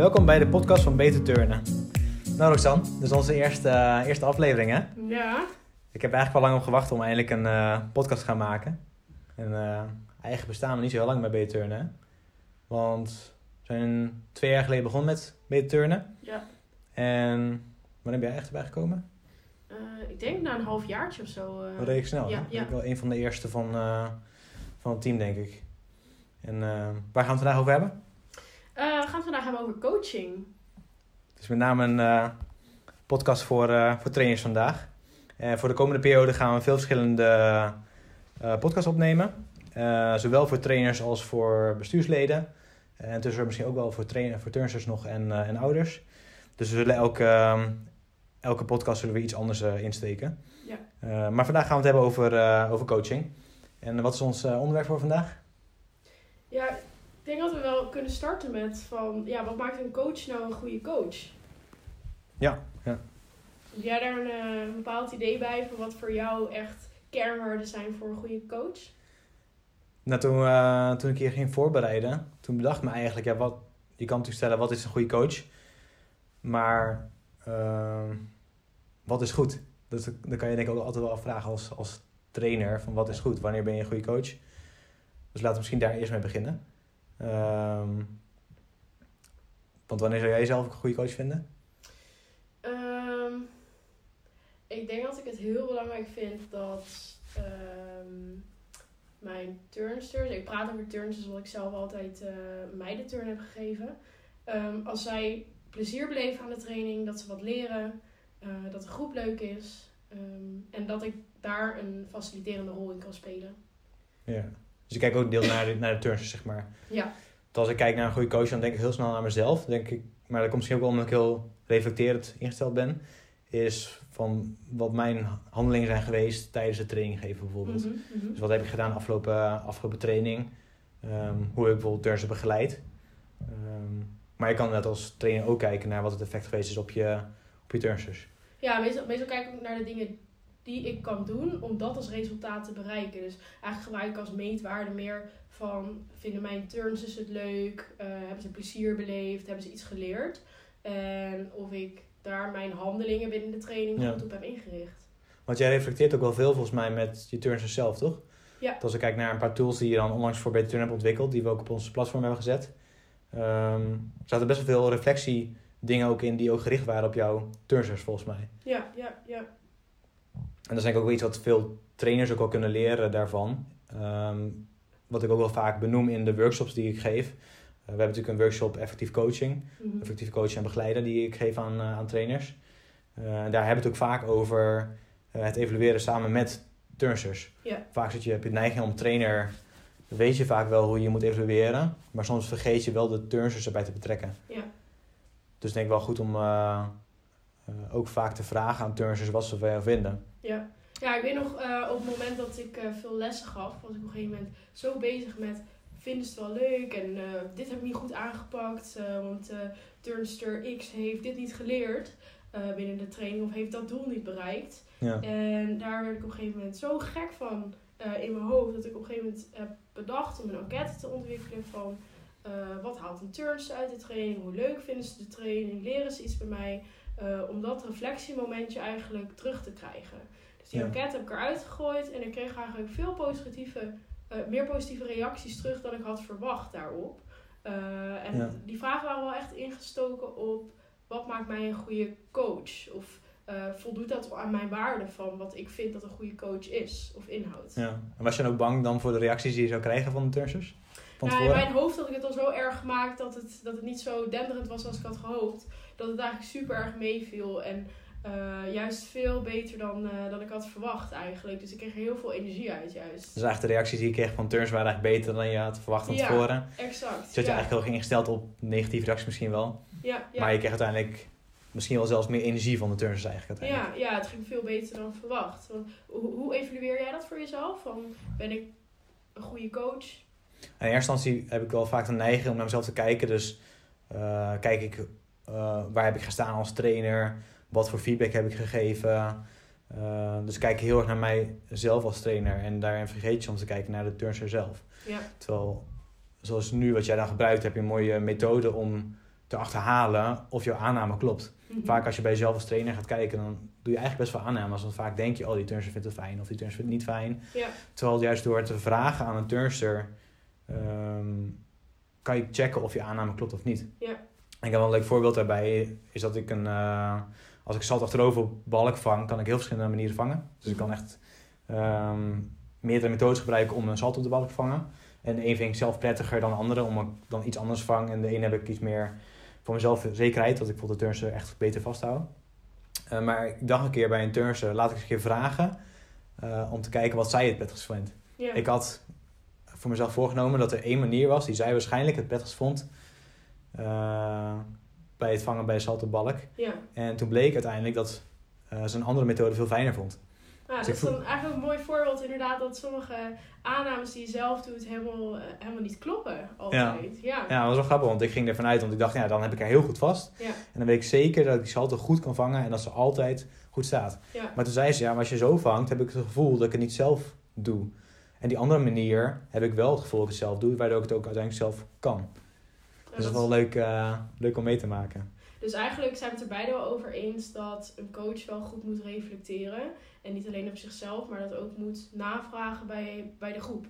Welkom bij de podcast van Beter Turnen. Nou Roxanne, dit is onze eerste, eh, eerste aflevering hè? Ja. Ik heb eigenlijk wel lang op gewacht om eindelijk een eh, podcast te gaan maken. En eh, eigenlijk bestaan we niet zo heel lang bij Beter Turnen hè? Want we zijn twee jaar geleden begonnen met Beter Turnen. Ja. En wanneer ben jij echt erbij gekomen? Ik denk na een half jaartje of zo. Wel redelijk snel. ja. Ik ben wel een van de eerste van, van het team denk ik. En waar gaan we het vandaag over hebben? Eh, we gaan het vandaag hebben over coaching. Het is met name een eh, podcast voor, eh, voor trainers vandaag. Voor de komende periode gaan we veel verschillende podcasts opnemen. Zowel voor trainers als voor bestuursleden. En tussendoor misschien ook wel voor, trainer, voor turnsters nog en, en ouders. Dus we zullen elke, ehm, elke podcast zullen we iets anders insteken. Ja. Maar vandaag gaan we het hebben over, over coaching. En wat is ons onderwerp voor vandaag? Ja, denk dat we wel kunnen starten met van, ja, wat maakt een coach nou een goede coach? Ja, ja. Heb jij daar een, eh, een bepaald idee bij van wat voor jou echt kernwaarden zijn voor een goede coach? Nou, toen, eh, toen ik hier ging voorbereiden, toen bedacht ik me eigenlijk, ja, wat, je kan natuurlijk stellen, wat is een goede coach? Maar ehm, wat is goed? Dan kan je denk ik ook altijd wel afvragen als, als trainer, van wat is goed? Wanneer ben je een goede coach? Dus laten we misschien daar eerst mee beginnen. Ehm, want wanneer zou jij zelf een goede coach vinden? Ehm, ik denk dat ik het heel belangrijk vind dat ehm, mijn turnsters, ik praat over turnsters omdat ik zelf altijd eh meiden turn heb gegeven. Als zij plezier beleven aan de training, dat ze wat leren, eh, dat de groep leuk is en dat ik daar een faciliterende rol in kan spelen. Ja. Dus ik kijk ook deel naar de, naar de turnsters, zeg maar. Ja, Want als ik kijk naar een goede coach, dan denk ik heel snel naar mezelf. Denk ik, maar dat komt misschien ook wel omdat ik heel reflecterend ingesteld ben. Is van wat mijn handelingen zijn geweest tijdens het training geven bijvoorbeeld. Mhm, mhm. Dus wat heb ik gedaan afgelopen, afgelopen training? Ehm, hoe heb ik bijvoorbeeld turners begeleid? Ehm, maar je kan net als trainer ook kijken naar wat het effect geweest is op je, op je turnsters. Ja, meestal, meestal kijk ik ook naar de dingen die ik kan doen om dat als resultaat te bereiken. Dus eigenlijk gebruik ik als meetwaarde meer van vinden mijn turnsters het leuk, Eh, hebben ze plezier beleefd, hebben ze iets geleerd. En of ik daar mijn handelingen binnen de training Ja. goed op heb ingericht. Want jij reflecteert ook wel veel volgens mij met je turnsters zelf, toch? Ja. Dus als ik kijk naar een paar tools die je dan onlangs voor Beter Turn hebt ontwikkeld, die we ook op onze platform hebben gezet. er zaten best wel veel reflectie dingen ook in die ook gericht waren op jouw turnsters volgens mij. Ja, ja, ja. En dat is denk ik ook wel iets wat veel trainers ook wel kunnen leren daarvan. Ehm, wat ik ook wel vaak benoem in de workshops die ik geef. Eh, we hebben natuurlijk een workshop effectief coaching. Mhm. Effectief coachen en begeleiden die ik geef aan, eh, aan trainers. Eh, daar hebben we het ook vaak over het evalueren samen met turnsters. Vaak zit je, heb je de neiging om trainer, weet je vaak wel hoe je moet evalueren. Maar soms vergeet je wel de turnsters erbij te betrekken. Ja. Dus ik denk wel goed om eh, ook vaak te vragen aan turnsters wat ze van jou vinden. Ja. ja, ik weet nog eh, op het moment dat ik eh, veel lessen gaf, was ik op een gegeven moment zo bezig met vinden ze het wel leuk en dit heb ik niet goed aangepakt, want turnster X heeft dit niet geleerd binnen de training of heeft dat doel niet bereikt. Ja. En daar werd ik op een gegeven moment zo gek van in mijn hoofd dat ik op een gegeven moment heb bedacht om een enquête te ontwikkelen van wat haalt een turnster uit de training, hoe leuk vinden ze de training, leren ze iets bij mij, eh, om dat reflectiemomentje eigenlijk terug te krijgen. Dus die Ja. enquête heb ik eruit gegooid en ik kreeg eigenlijk veel positieve, eh, meer positieve reacties terug dan ik had verwacht daarop. Eh, en Ja. die vragen waren wel echt ingestoken op wat maakt mij een goede coach? Of voldoet dat aan mijn waarde van wat ik vind dat een goede coach is of inhoudt? Ja. En was je dan ook bang dan voor de reacties die je zou krijgen van de turnsters? Van Nou, in mijn hoofd had ik het al zo erg gemaakt dat het, dat het niet zo denderend was als ik had gehoopt. Dat het eigenlijk super erg meeviel en eh, juist veel beter dan, eh, dan ik had verwacht eigenlijk. Dus ik kreeg er heel veel energie uit juist. Dus eigenlijk de reacties die je kreeg van turns waren eigenlijk beter dan je had verwacht van Ja. tevoren. Exact. Dus had je ja. eigenlijk heel ging ingesteld op negatieve reacties misschien wel. ja, ja. Maar je kreeg uiteindelijk misschien wel zelfs meer energie van de turners eigenlijk uiteindelijk. Ja, ja, het ging veel beter dan verwacht. Want hoe, hoe evalueer jij dat voor jezelf? Van, ben ik een goede coach? In eerste instantie heb ik wel vaak de neiging om naar mezelf te kijken. Dus eh, kijk ik, eh, waar heb ik gestaan als trainer? Wat voor feedback heb ik gegeven? Eh, dus kijk heel erg naar mijzelf als trainer. En daarin vergeet je soms te kijken naar de turnster zelf. Ja, Terwijl, zoals nu wat jij dan gebruikt, heb je een mooie methode om te achterhalen of jouw aanname klopt. Mhm. Vaak als je bij jezelf als trainer gaat kijken, dan doe je eigenlijk best wel aannames. Want vaak denk je, oh die turnster vindt het fijn of die turnster vindt het niet fijn. Ja. Terwijl juist door te vragen aan een turnster, ehm, kan je checken of je aanname klopt of niet. Ja. Ik heb wel een leuk voorbeeld daarbij, is dat ik een, eh, als ik zat achterover op balk vang, kan ik heel verschillende manieren vangen. Dus ik kan echt ehm, meerdere methodes gebruiken om een salto op de balk te vangen. En de een vind ik zelf prettiger dan de andere, omdat ik dan iets anders vang. En de ene heb ik iets meer voor mezelf zekerheid, dat ik bijvoorbeeld de turnster echt beter vasthoud. Eh, maar ik dacht een keer bij een turnster, laat ik eens een keer vragen eh, om te kijken wat zij het prettigst vindt. Ik had voor mezelf voorgenomen dat er één manier was die zij waarschijnlijk het prettigst vond eh, bij het vangen bij de salto balk. ja. En toen bleek uiteindelijk dat eh, ze een andere methode veel fijner vond. Nou, Dus dat is dan eigenlijk een mooi voorbeeld inderdaad dat sommige aannames die je zelf doet helemaal, eh, helemaal niet kloppen altijd. Ja. Ja, dat was wel grappig, want ik ging ervan uit, want ik dacht, ja, dan heb ik haar heel goed vast. Ja. En dan weet ik zeker dat ik die salto goed kan vangen en dat ze altijd goed staat. Ja. Maar toen zei ze, ja, maar als je zo vangt, heb ik het gevoel dat ik het niet zelf doe. En die andere manier heb ik wel het gevoel dat ik het zelf doe, waardoor ik het ook uiteindelijk zelf kan. Dus dat is wel leuk, eh, leuk om mee te maken. Dus eigenlijk zijn we het er beide wel over eens dat een coach wel goed moet reflecteren. En niet alleen op zichzelf, maar dat ook moet navragen bij, bij de groep.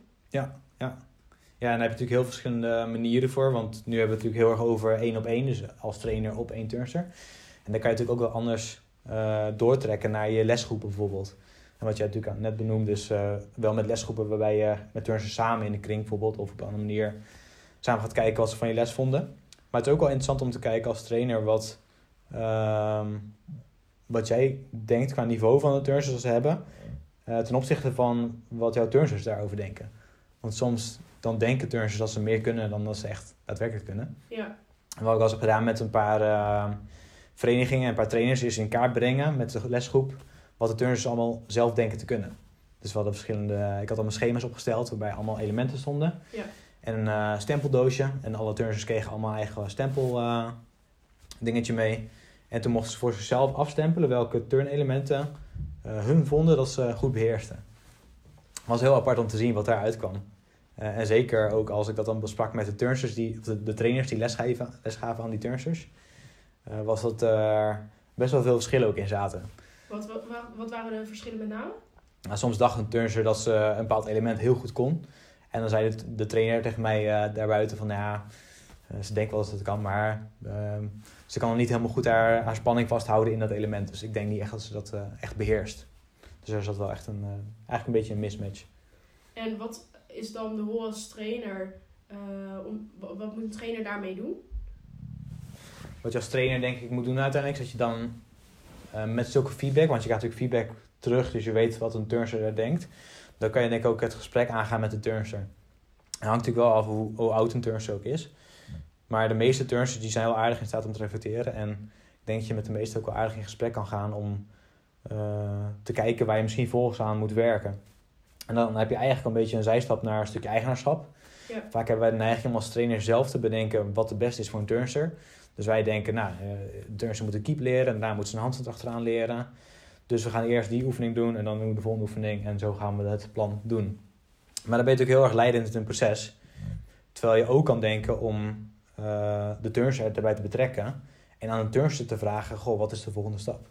Ja, en daar heb je natuurlijk heel verschillende manieren voor. Want nu hebben we het natuurlijk heel erg over één op één. Dus als trainer op één turnster. En dan kan je natuurlijk ook wel anders eh, doortrekken naar je lesgroepen bijvoorbeeld. En wat jij natuurlijk net benoemde, dus eh, wel met lesgroepen waarbij je met turnsters samen in de kring bijvoorbeeld. Of op een andere manier samen gaat kijken wat ze van je les vonden. Maar het is ook wel interessant om te kijken als trainer wat, ehm, wat jij denkt qua niveau van de turnsters dat ze hebben. eh, ten opzichte van wat jouw turnsters daarover denken. Want soms dan denken turnsters dat ze meer kunnen dan dat ze echt daadwerkelijk kunnen. Ja, En wat ik eens heb gedaan met een paar eh, verenigingen en een paar trainers is in kaart brengen met de lesgroep wat de turnsters allemaal zelf denken te kunnen. Dus we hadden verschillende, ik had allemaal schema's opgesteld waarbij allemaal elementen stonden. Ja. En een eh, stempeldoosje. En alle turnsters kregen allemaal eigen stempel eh, dingetje mee. En toen mochten ze voor zichzelf afstempelen welke turnelementen eh hun vonden dat ze goed beheersten. Het was heel apart om te zien wat daaruit kwam. Eh, en zeker ook als ik dat dan besprak met de turnsters, die, of de, de trainers die lesgeven, lesgaven aan die turnsters, eh, was dat er best wel veel verschillen ook in zaten. wat, wat, wa- wat waren de verschillen met name? Nou, soms dacht een turnster dat ze een bepaald element heel goed kon. En dan zei de, de trainer tegen mij eh, daarbuiten van, ja, eh, ze denkt wel dat ze het kan, maar ehm, ze kan niet helemaal goed haar, haar spanning vasthouden in dat element. Dus ik denk niet echt dat ze dat eh, echt beheerst. Dus er zat wel echt een, eigenlijk een beetje een mismatch. En wat is dan de rol als trainer? om, wa- wat moet een trainer daarmee doen? Wat je als trainer denk ik moet doen uiteindelijk, is dat je dan met zulke feedback, want je krijgt natuurlijk feedback terug, dus je weet wat een turnster er denkt. Dan kan je denk ik ook het gesprek aangaan met de turnster. Het hangt natuurlijk wel af hoe, hoe oud een turnster ook is. Maar de meeste turnsters die zijn wel aardig in staat om te reflecteren. En ik denk dat je met de meeste ook wel aardig in gesprek kan gaan om eh, te kijken waar je misschien volgens aan moet werken. En dan heb je eigenlijk een beetje een zijstap naar een stukje eigenaarschap. Ja. Vaak hebben wij de neiging om als trainer zelf te bedenken wat de beste is voor een turnster. Dus wij denken, nou, eh, de turnster moet een keep leren en daarna moet ze een handstand achteraan leren. Dus we gaan eerst die oefening doen en dan doen we de volgende oefening en zo gaan we het plan doen. Maar dan ben je natuurlijk heel erg leidend in het proces. Terwijl je ook kan denken om eh, de turnster erbij te betrekken en aan een turnster te vragen, goh, wat is de volgende stap?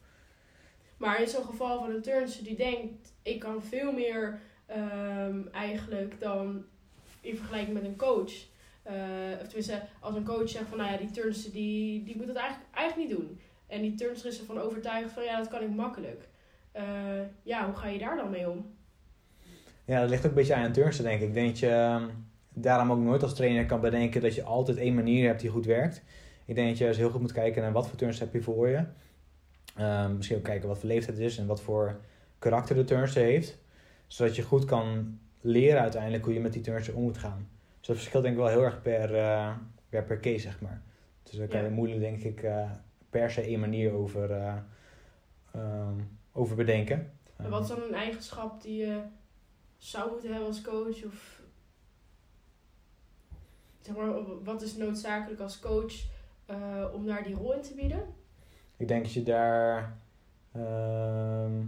Maar in zo'n geval van een turnster die denkt, ik kan veel meer ehm, eigenlijk dan in vergelijking met een coach. Eh, of tenminste, als een coach zegt van, nou ja, die turnster die, die moet het eigenlijk, eigenlijk niet doen. En die turnster is ervan overtuigd van, ja, dat kan ik makkelijk. Eh, ja, hoe ga je daar dan mee om? Ja, dat ligt ook een beetje aan een turnster, denk ik. Ik denk dat je ehm, daarom ook nooit als trainer kan bedenken dat je altijd één manier hebt die goed werkt. Ik denk dat je dus heel goed moet kijken naar wat voor turnster heb je voor je. Ehm, misschien ook kijken wat voor leeftijd het is en wat voor karakter de turnster heeft. Zodat je goed kan leren uiteindelijk hoe je met die turnster om moet gaan. Dus dat verschilt denk ik wel heel erg per, eh, per, per case, zeg maar. Dus daar kan je Ja. moeilijk, denk ik, eh, per se één manier over, eh, ehm, over bedenken. En wat is dan een eigenschap die je zou moeten hebben als coach? Of zeg maar, wat is noodzakelijk als coach eh, om daar die rol in te bieden? Ik denk dat je daar. ehm,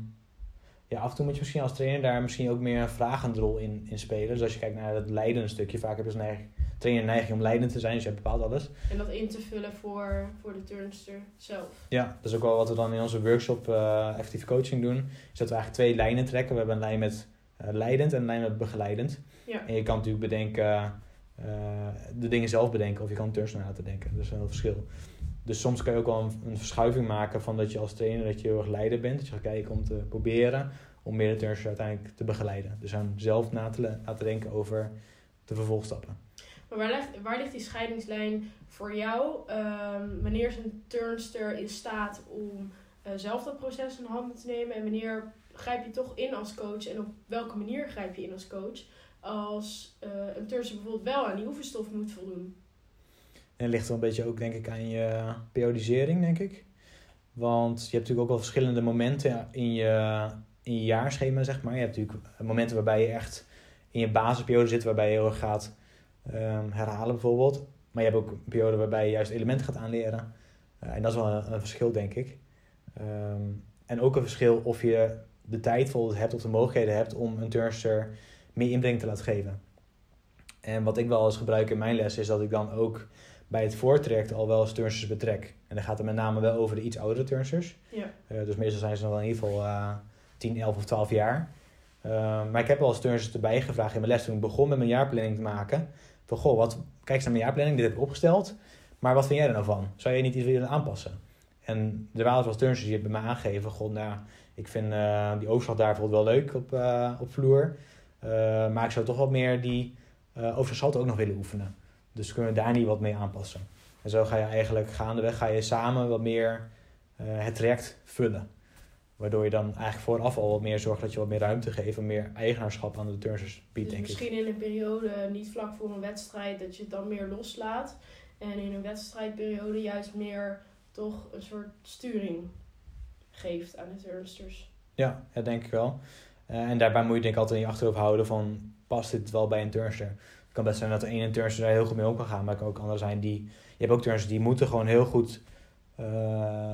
ja, af en toe moet je misschien als trainer daar misschien ook meer een vragende rol in, in spelen. Dus als je kijkt naar het leidende stukje, vaak hebben ze neig- trainer neiging om leidend te zijn, dus je bepaalt alles. En dat in te vullen voor, voor de turnster zelf. Ja, dat is ook wel wat we dan in onze workshop uh, actieve coaching doen. Is dat we eigenlijk twee lijnen trekken. We hebben een lijn met uh, leidend en een lijn met begeleidend. Ja. En je kan natuurlijk bedenken, uh, de dingen zelf bedenken of je kan turnster laten denken. Dat is een heel verschil. Dus soms kan je ook wel een, een, verschuiving maken van dat je als trainer dat je heel erg leider bent. Dat je gaat kijken om te proberen om meer de turnsters uiteindelijk te begeleiden. Dus aan zelf na te denken over de vervolgstappen. Maar waar ligt, die scheidingslijn voor jou? Um, wanneer is een turnster in staat om uh, zelf dat proces in handen te nemen? En wanneer grijp je toch in als coach? En op welke manier grijp je in als coach? Als uh, een turnster bijvoorbeeld wel aan die oefenstof moet voldoen. En het ligt wel een beetje ook, denk ik, aan je periodisering, denk ik. Want je hebt natuurlijk ook wel verschillende momenten in je, in je jaarschema, zeg maar. Je hebt natuurlijk momenten waarbij je echt in je basisperiode zit, waarbij je heel erg gaat um, herhalen bijvoorbeeld. Maar je hebt ook een periode waarbij je juist elementen gaat aanleren. Uh, en dat is wel een, een verschil, denk ik. Um, en ook een verschil of je de tijd bijvoorbeeld hebt of de mogelijkheden hebt om een turnster meer inbreng te laten geven. En wat ik wel eens gebruik in mijn les is dat ik dan ook bij het voortraject al wel eens turnsters betrek. En dan gaat het met name wel over de iets oudere turnsters. Ja. Uh, dus meestal zijn ze nog wel in ieder geval uh, 10, 11 of 12 jaar. Uh, maar ik heb wel eens turnsters erbij gevraagd in mijn les toen ik begon met mijn jaarplanning te maken. Van goh, wat, kijk eens naar mijn jaarplanning, dit heb ik opgesteld. Maar wat vind jij er nou van? Zou je niet iets willen aanpassen? En er waren wel turnsters die het bij mij aangeven. Goh, nou, ik vind uh, die overslag daar wel leuk op, uh, op vloer. Uh, maar ik zou toch wat meer die uh, overslag ook nog willen oefenen. Dus kunnen we daar niet wat mee aanpassen. En zo ga je eigenlijk gaandeweg ga je samen wat meer het traject vullen. Waardoor je dan eigenlijk vooraf al wat meer zorgt dat je wat meer ruimte geeft en meer eigenaarschap aan de turnsters biedt, dus denk misschien ik. in een periode, niet vlak voor een wedstrijd, dat je het dan meer loslaat. En in een wedstrijdperiode juist meer toch een soort sturing geeft aan de turnsters. Ja, ja denk ik wel. Uh, en daarbij moet je denk ik altijd in je achterhoofd houden van, past dit wel bij een turnster? Het kan best zijn dat de ene turnster daar heel goed mee om kan gaan, maar er kan ook andere zijn die... Je hebt ook turnsters die moeten gewoon heel goed uh,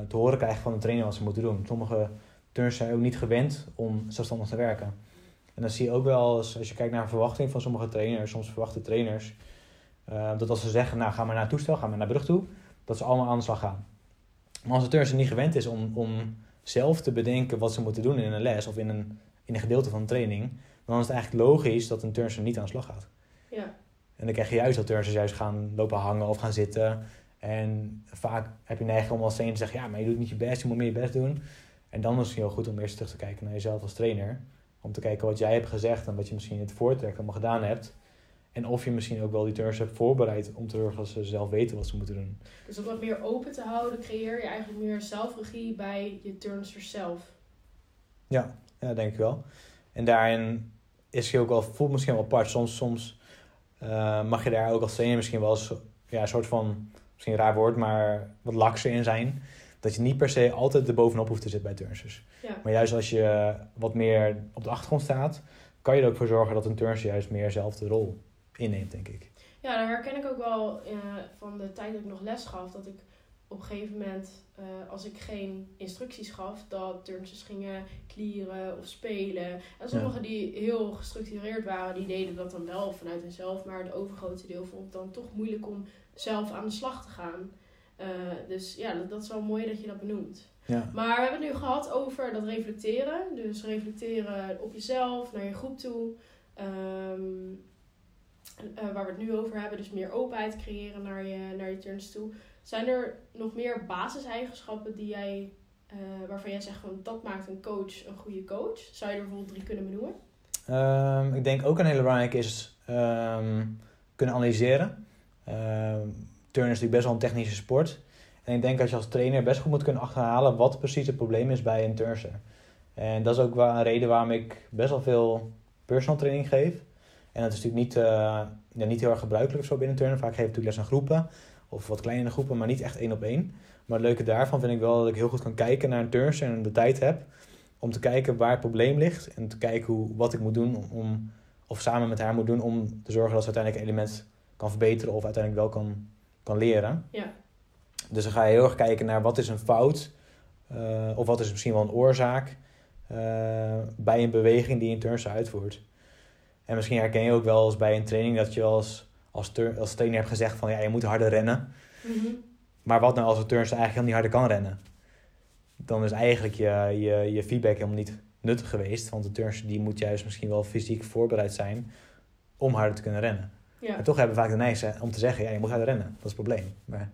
te horen krijgen van de trainer wat ze moeten doen. Sommige turnsters zijn ook niet gewend om zelfstandig te werken. En dan zie je ook wel, als, als je kijkt naar een verwachting van sommige trainers, soms verwachten trainers, uh, dat als ze zeggen, nou ga maar naar het toestel, ga maar naar brug toe, dat ze allemaal aan de slag gaan. Maar als de turnster niet gewend is om, om zelf te bedenken wat ze moeten doen in een les of in een, in een gedeelte van een training, dan is het eigenlijk logisch dat een turnster niet aan de slag gaat. Ja. En dan krijg je juist dat turnsters juist gaan lopen hangen of gaan zitten. En vaak heb je neiging om als trainer te zeggen, ja, maar je doet niet je best, je moet meer je best doen. En dan is het heel goed om eerst terug te kijken naar jezelf als trainer. Om te kijken wat jij hebt gezegd en wat je misschien in het voortrek allemaal gedaan hebt. En of je misschien ook wel die turners hebt voorbereid om te zorgen dat ze zelf weten wat ze moeten doen. Dus om wat meer open te houden, creëer je eigenlijk meer zelfregie bij je turnsters zelf. Ja, ja, denk ik wel. En daarin is je ook wel, voelt misschien wel apart. Soms, soms uh, mag je daar ook als trainer misschien wel eens, ja, een soort van, misschien een raar woord, maar wat lakser in zijn. Dat je niet per se altijd er bovenop hoeft te zitten bij turnsters. Ja. Maar juist als je wat meer op de achtergrond staat, kan je er ook voor zorgen dat een turnster juist meer zelf de rol inneemt, denk ik. Ja, daar herken ik ook wel uh, van de tijd dat ik nog les gaf. Dat ik op een gegeven moment, uh, als ik geen instructies gaf, dat turnsters gingen klieren of spelen. En sommigen ja. die heel gestructureerd waren, die deden dat dan wel vanuit hunzelf. Maar het overgrote deel vond het dan toch moeilijk om zelf aan de slag te gaan. Uh, dus ja, dat, dat is wel mooi dat je dat benoemt. Ja. Maar we hebben het nu gehad over dat reflecteren. Dus reflecteren op jezelf, naar je groep toe. Um, uh, waar we het nu over hebben, dus meer openheid creëren naar je, naar je turns toe. Zijn er nog meer basiseigenschappen die jij, uh, waarvan jij zegt van dat maakt een coach een goede coach? Zou je er bijvoorbeeld drie kunnen benoemen? Um, ik denk ook een hele belangrijke is um, kunnen analyseren. Um, turnen is natuurlijk best wel een technische sport. En ik denk dat je als trainer best goed moet kunnen achterhalen wat precies het probleem is bij een turnster. En dat is ook wel een reden waarom ik best wel veel personal training geef. En dat is natuurlijk niet, ja, niet heel erg gebruikelijk zo binnen turnen. Vaak geef ik natuurlijk les aan groepen of wat kleinere groepen, maar niet echt één op één. Maar het leuke daarvan vind ik wel dat ik heel goed kan kijken naar een turnster en de tijd heb om te kijken waar het probleem ligt en te kijken hoe, wat ik moet doen om, of samen met haar moet doen om te zorgen dat ze uiteindelijk een element kan verbeteren of uiteindelijk wel kan, kan leren. Ja. Dus dan ga je heel erg kijken naar wat is een fout uh, of wat is misschien wel een oorzaak uh, bij een beweging die een turnster uitvoert. En misschien herken je ook wel eens bij een training dat je als, als, als trainer hebt gezegd van ja, je moet harder rennen. Mhm. Maar wat nou als een turnster eigenlijk helemaal niet harder kan rennen? Dan is eigenlijk je, je, je feedback helemaal niet nuttig geweest. Want de turnster die moet juist misschien wel fysiek voorbereid zijn om harder te kunnen rennen. Ja. Maar toch hebben we vaak de neiging om te zeggen, ja, je moet harder rennen. Dat is het probleem. Maar,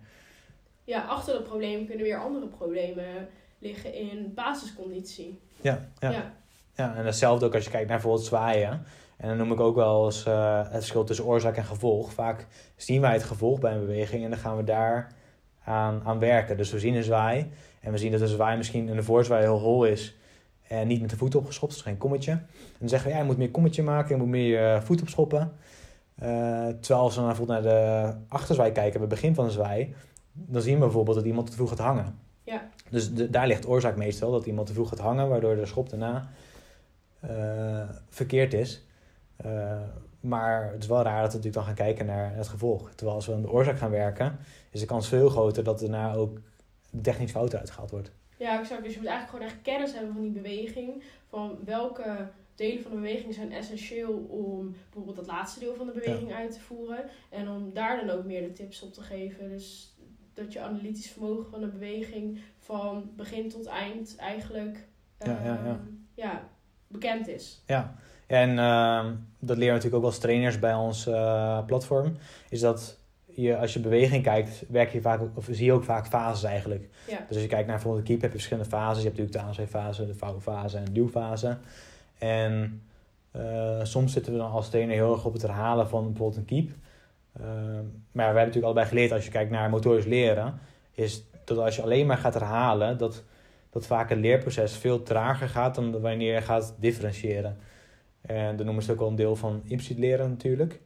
ja, achter dat probleem kunnen weer andere problemen liggen in basisconditie. ja, ja. ja. Ja, en hetzelfde ook als je kijkt naar bijvoorbeeld zwaaien. En dan noem ik ook wel eens eh, het verschil tussen oorzaak en gevolg. Vaak zien wij het gevolg bij een beweging en dan gaan we daar aan, aan werken. Dus we zien een zwaai en we zien dat een zwaai misschien in de voorzwaai heel hol is en niet met de voet opgeschopt, dus geen kommetje. En dan zeggen we, ja, je moet meer kommetje maken, je moet meer je voet opschoppen. Eh, terwijl als we dan bijvoorbeeld naar de achterzwaai kijken, bij het begin van de zwaai, dan zien we bijvoorbeeld dat iemand te vroeg gaat hangen. Ja. Dus de, daar ligt oorzaak meestal, dat iemand te vroeg gaat hangen, waardoor de schop daarna eh, verkeerd is. Eh, maar het is wel raar dat we natuurlijk dan gaan kijken naar het gevolg. Terwijl als we aan de oorzaak gaan werken, is de kans veel groter dat daarna ook de technisch fout uitgehaald wordt. Ja, exact. Dus je moet eigenlijk gewoon echt kennis hebben van die beweging. Van welke delen van de beweging zijn essentieel om bijvoorbeeld dat laatste deel van de beweging uit te voeren. En om daar dan ook meer de tips op te geven. Dus dat je analytisch vermogen van de beweging van begin tot eind eigenlijk Ja, ja, ja. ehm, ja, bekend is. Ja, en ehm, dat leren we natuurlijk ook als trainers bij ons eh, platform. Is dat je, als je beweging kijkt, werk je vaak, of zie je ook vaak fases eigenlijk. Dus als je kijkt naar bijvoorbeeld de keep, heb je verschillende fases. Je hebt natuurlijk de aanzweeffase, de vouwfase en de duwfase. En eh, soms zitten we dan als trainer heel erg op het herhalen van bijvoorbeeld een keep. Ehm, maar we hebben natuurlijk allebei geleerd, als je kijkt naar motorisch leren, is dat als je alleen maar gaat herhalen, dat, dat vaak het leerproces veel trager gaat dan wanneer je gaat differentiëren. En dat noemen ze ook wel een deel van impliciet leren natuurlijk.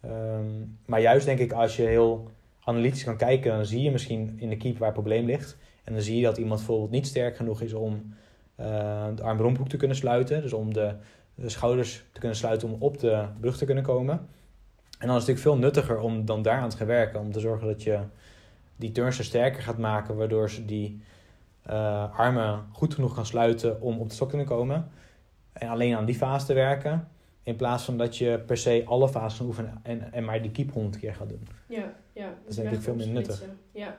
Ehm, maar juist denk ik, als je heel analytisch kan kijken, dan zie je misschien in de keep waar het probleem ligt. En dan zie je dat iemand bijvoorbeeld niet sterk genoeg is om eh, de arm-romphoek te kunnen sluiten. Dus om de, de schouders te kunnen sluiten om op de brug te kunnen komen. En dan is het natuurlijk veel nuttiger om dan daaraan te gaan werken. Om te zorgen dat je die turnster sterker gaat maken, waardoor ze die eh, armen goed genoeg kan sluiten om op de stok te kunnen komen. En alleen aan die fase te werken. In plaats van dat je per se alle fases oefent en, en maar die keep honderd keer gaat doen. ja, ja. is denk ik veel minder nuttig. Ja.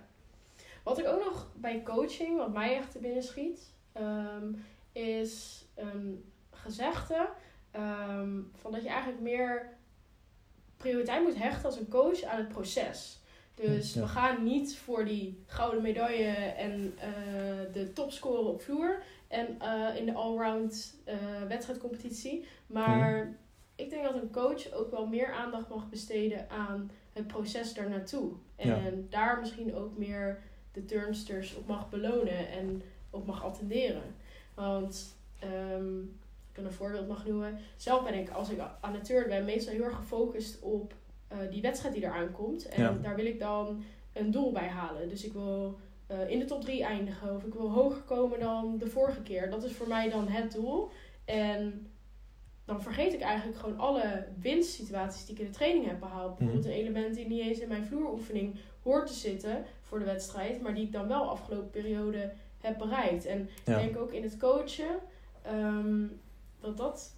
Wat ik ook nog bij coaching, wat mij echt te binnen schiet, ehm, is een gezegde ehm, van dat je eigenlijk meer prioriteit moet hechten als een coach aan het proces. Dus Ja. we gaan niet voor die gouden medaille en eh, de topscorer op vloer en eh, in de allround eh wedstrijdcompetitie. Maar ik denk dat een coach ook wel meer aandacht mag besteden aan het proces daar naartoe. En Ja. daar misschien ook meer de turnsters op mag belonen en op mag attenderen. Want ehm, ik kan een voorbeeld mag noemen. Zelf ben ik, als ik turnen ben, meestal heel erg gefocust op eh, die wedstrijd die eraan komt. En Ja. daar wil ik dan een doel bij halen. Dus ik wil eh, in de top 3 eindigen of ik wil hoger komen dan de vorige keer. Dat is voor mij dan het doel. En dan vergeet ik eigenlijk gewoon alle winstsituaties die ik in de training heb behaald. Bijvoorbeeld een element die niet eens in mijn vloeroefening hoort te zitten voor de wedstrijd, maar die ik dan wel afgelopen periode heb bereikt. En Ja. ik denk ook in het coachen ehm, dat dat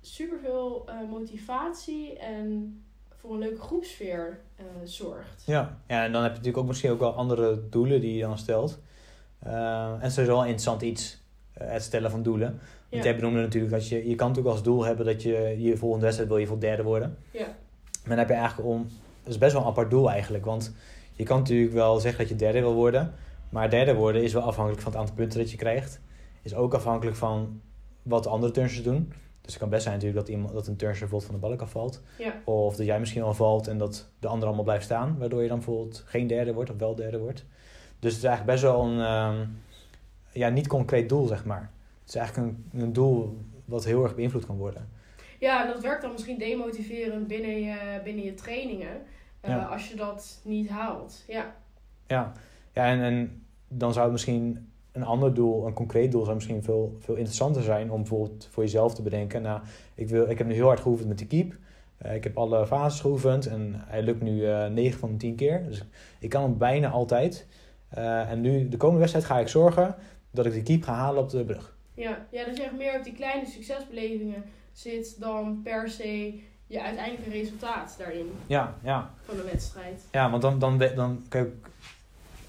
superveel eh motivatie en voor een leuke groepsfeer eh, zorgt. Ja. ja, en dan heb je natuurlijk ook misschien ook wel andere doelen die je dan stelt. Eh, en het is sowieso wel interessant iets, het stellen van doelen. Want Ja. jij benoemde natuurlijk dat je, je kan natuurlijk als doel hebben dat je je volgende wedstrijd wil je voor derde worden. Ja. Maar dan heb je eigenlijk om, dat is best wel een apart doel eigenlijk. Want je kan natuurlijk wel zeggen dat je derde wil worden. Maar derde worden is wel afhankelijk van het aantal punten dat je krijgt. Is ook afhankelijk van wat de andere turnsters doen. Dus het kan best zijn natuurlijk dat, iemand, dat een turnster bijvoorbeeld van de balk afvalt. Ja. Of dat jij misschien al valt en dat de ander allemaal blijft staan. Waardoor je dan bijvoorbeeld geen derde wordt of wel derde wordt. Dus het is eigenlijk best wel een ehm, ja, niet concreet doel, zeg maar. Het is eigenlijk een, een doel wat heel erg beïnvloed kan worden. Ja, dat werkt dan misschien demotiverend binnen je, binnen je trainingen. eh, Ja. Als je dat niet haalt. Ja, Ja, ja en, en dan zou het misschien een ander doel, een concreet doel, zou misschien veel, veel interessanter zijn om bijvoorbeeld voor jezelf te bedenken. Nou, ik, wil, ik heb nu heel hard geoefend met de keep. Eh, ik heb alle fases geoefend en hij lukt nu eh 9 van de 10 keer. Dus ik kan hem bijna altijd. Eh, en nu, de komende wedstrijd, ga ik zorgen dat ik de keep ga halen op de brug. ja. ja, dat je echt meer op die kleine succesbelevingen zit dan per se je uiteindelijke resultaat daarin Ja, ja. van de wedstrijd. Ja, want dan, dan, dan je ook,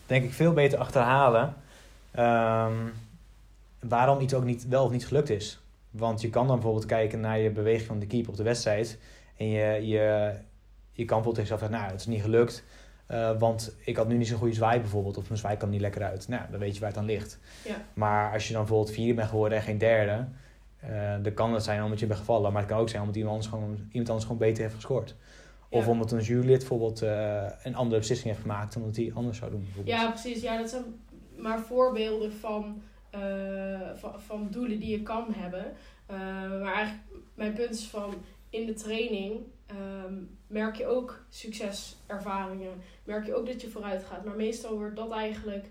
denk ik veel beter achterhalen ehm, waarom iets ook niet, wel of niet gelukt is. Want je kan dan bijvoorbeeld kijken naar je beweging van de keeper op de wedstrijd. En je, je, je kan bijvoorbeeld tegen jezelf zeggen, nou, het is niet gelukt. eh, want ik had nu niet zo'n goede zwaai bijvoorbeeld. Of mijn zwaai kwam niet lekker uit. Nou, dan weet je waar het aan ligt. Ja. Maar als je dan bijvoorbeeld vierde bent geworden en geen derde... eh, dan kan het zijn omdat je bent gevallen. Maar het kan ook zijn omdat iemand anders gewoon, iemand anders gewoon beter heeft gescoord. Of omdat een jurylid bijvoorbeeld eh, een andere beslissing heeft gemaakt dan dat hij anders zou doen. Ja, precies. Ja, dat zijn maar voorbeelden van, eh, van, van doelen die je kan hebben. Eh, maar eigenlijk, mijn punt is van in de training ehm, merk je ook succeservaringen. Merk je ook dat je vooruit gaat. Maar meestal wordt dat eigenlijk,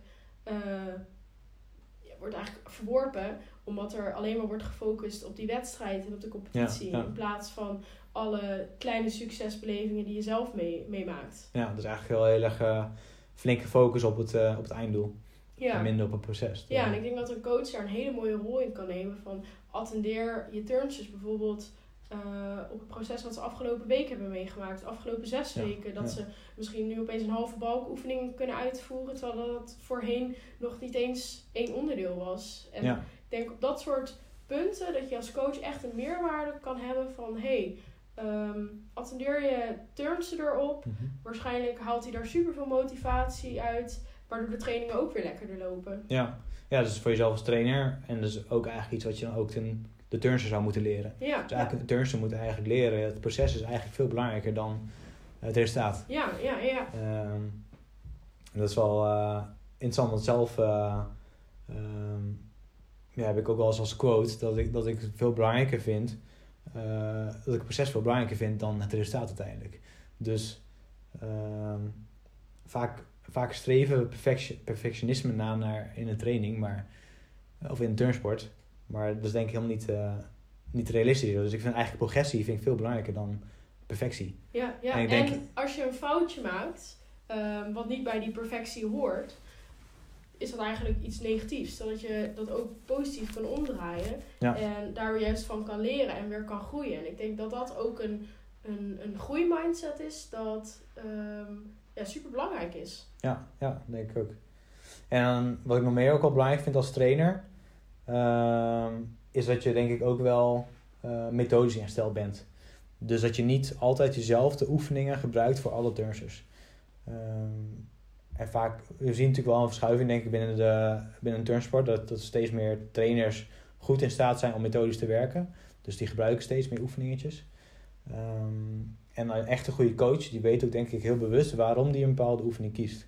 wordt eigenlijk verworpen. Omdat er alleen maar wordt gefocust op die wedstrijd en op de competitie. Ja, ja. In plaats van alle kleine succesbelevingen die je zelf mee, meemaakt. Ja, dus eigenlijk wel heel erg eh, flinke focus op het, eh, op het einddoel. Ja. En minder op het proces. Ja, en ik denk dat een coach daar een hele mooie rol in kan nemen. Van attendeer je turnsters bijvoorbeeld eh, op het proces wat ze afgelopen week hebben meegemaakt. De afgelopen zes Ja, weken. Dat ja. ze misschien nu opeens een halve balk oefening kunnen uitvoeren. Terwijl dat voorheen nog niet eens één onderdeel was. En Ja. ik denk op dat soort punten dat je als coach echt een meerwaarde kan hebben van... Hey, ehm, attendeer je turnster erop. Mhm. Waarschijnlijk haalt hij daar super veel motivatie uit. Waardoor de trainingen ook weer lekkerder lopen. Ja. ja, dus voor jezelf als trainer. En dus ook eigenlijk iets wat je dan ook ten, de turnster zou moeten leren. Ja, Dus eigenlijk de turnster moet eigenlijk leren. Het proces is eigenlijk veel belangrijker dan het resultaat. ja, ja, ja. Ehm, en dat is wel eh, interessant, want zelf eh, ehm, ja, heb ik ook wel eens als quote dat ik, dat ik het veel belangrijker vind, dat ik het proces veel belangrijker vind dan het resultaat uiteindelijk. Dus ehm, vaak, vaak streven we perfection, perfectionisme na naar, in een training, maar, of in een turnsport, maar dat is denk ik helemaal niet, eh, niet realistisch. Dus ik vind eigenlijk progressie vind ik veel belangrijker dan perfectie. Ja, ja. En denk- als je een foutje maakt, ehm, wat niet bij die perfectie hoort, is dat eigenlijk iets negatiefs. Zodat je dat ook positief kan omdraaien Ja. en daar weer juist van kan leren en weer kan groeien. En ik denk dat dat ook een, een, een groeimindset is dat ehm, ja, super belangrijk is. Ja, ja, denk ik ook. En wat ik nog meer ook wel belangrijk vind als trainer, ehm, is dat je denk ik ook wel eh, methodisch ingesteld bent. Dus dat je niet altijd dezelfde oefeningen gebruikt voor alle turnsters. Ehm, en vaak, we zien natuurlijk wel een verschuiving denk ik binnen, de, binnen turnsport, dat, dat steeds meer trainers goed in staat zijn om methodisch te werken. Dus die gebruiken steeds meer oefeningetjes. Ehm, en een echte goede coach, die weet ook denk ik heel bewust waarom die een bepaalde oefening kiest.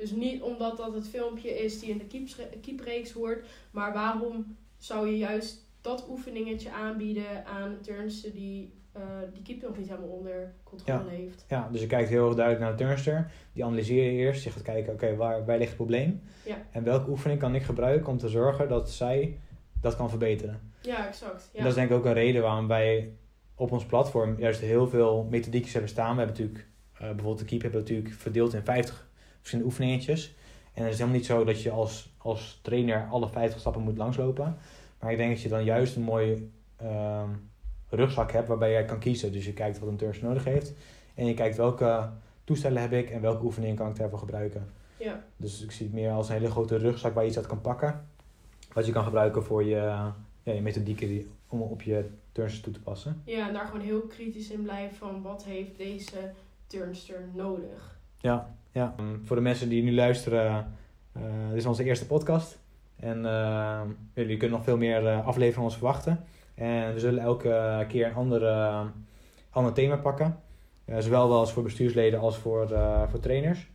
Dus niet omdat dat het filmpje is die in de keepreeks hoort, maar waarom zou je juist dat oefeningetje aanbieden aan een turnster die eh, die keeper nog niet helemaal onder controle heeft. Ja, dus je kijkt heel erg duidelijk naar de turnster. Die analyseer je eerst. Je gaat kijken, oké, waar, waar ligt het probleem? Ja. En welke oefening kan ik gebruiken om te zorgen dat zij dat kan verbeteren? Ja, exact. Ja. En dat is denk ik ook een reden waarom wij op ons platform juist heel veel methodiekjes hebben staan. We hebben natuurlijk, eh, bijvoorbeeld de keep hebben we natuurlijk verdeeld in 50 verschillende oefeningetjes. En het is helemaal niet zo dat je als, als trainer alle 50 stappen moet langslopen. Maar ik denk dat je dan juist een mooie ehm, rugzak hebt waarbij jij kan kiezen. Dus je kijkt wat een turnster nodig heeft. En je kijkt welke toestellen heb ik en welke oefeningen kan ik daarvoor gebruiken. ja. Dus ik zie het meer als een hele grote rugzak waar je iets uit kan pakken. Wat je kan gebruiken voor je, ja, je methodieken die, om op je turnsters toe te passen. ja, en daar gewoon heel kritisch in blijven van wat heeft deze turnster nodig. Ja, ja. Um, voor de mensen die nu luisteren, eh, dit is onze eerste podcast. En eh, jullie kunnen nog veel meer eh, afleveringen van ons verwachten. En we zullen elke keer een andere, ander thema pakken. Eh, zowel wel als voor bestuursleden als voor, eh, voor trainers.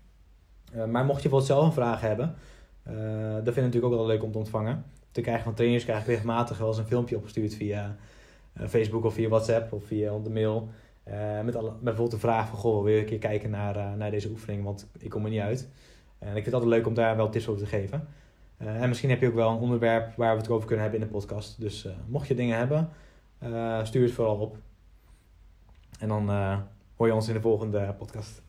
Eh, maar mocht je bijvoorbeeld zelf een vraag hebben, dat vind ik natuurlijk ook wel leuk om te ontvangen. Te krijgen van trainers krijg ik regelmatig wel eens een filmpje opgestuurd via Facebook of via WhatsApp of via de mail. Met, alle, met bijvoorbeeld de vraag van, goh, wil een keer kijken naar, naar deze oefening, want ik kom er niet uit. En ik vind het altijd leuk om daar wel tips over te geven. Eh, en misschien heb je ook wel een onderwerp waar we het over kunnen hebben in de podcast. Dus eh, mocht je dingen hebben, eh, stuur het vooral op. En dan hoor je ons in de volgende podcast.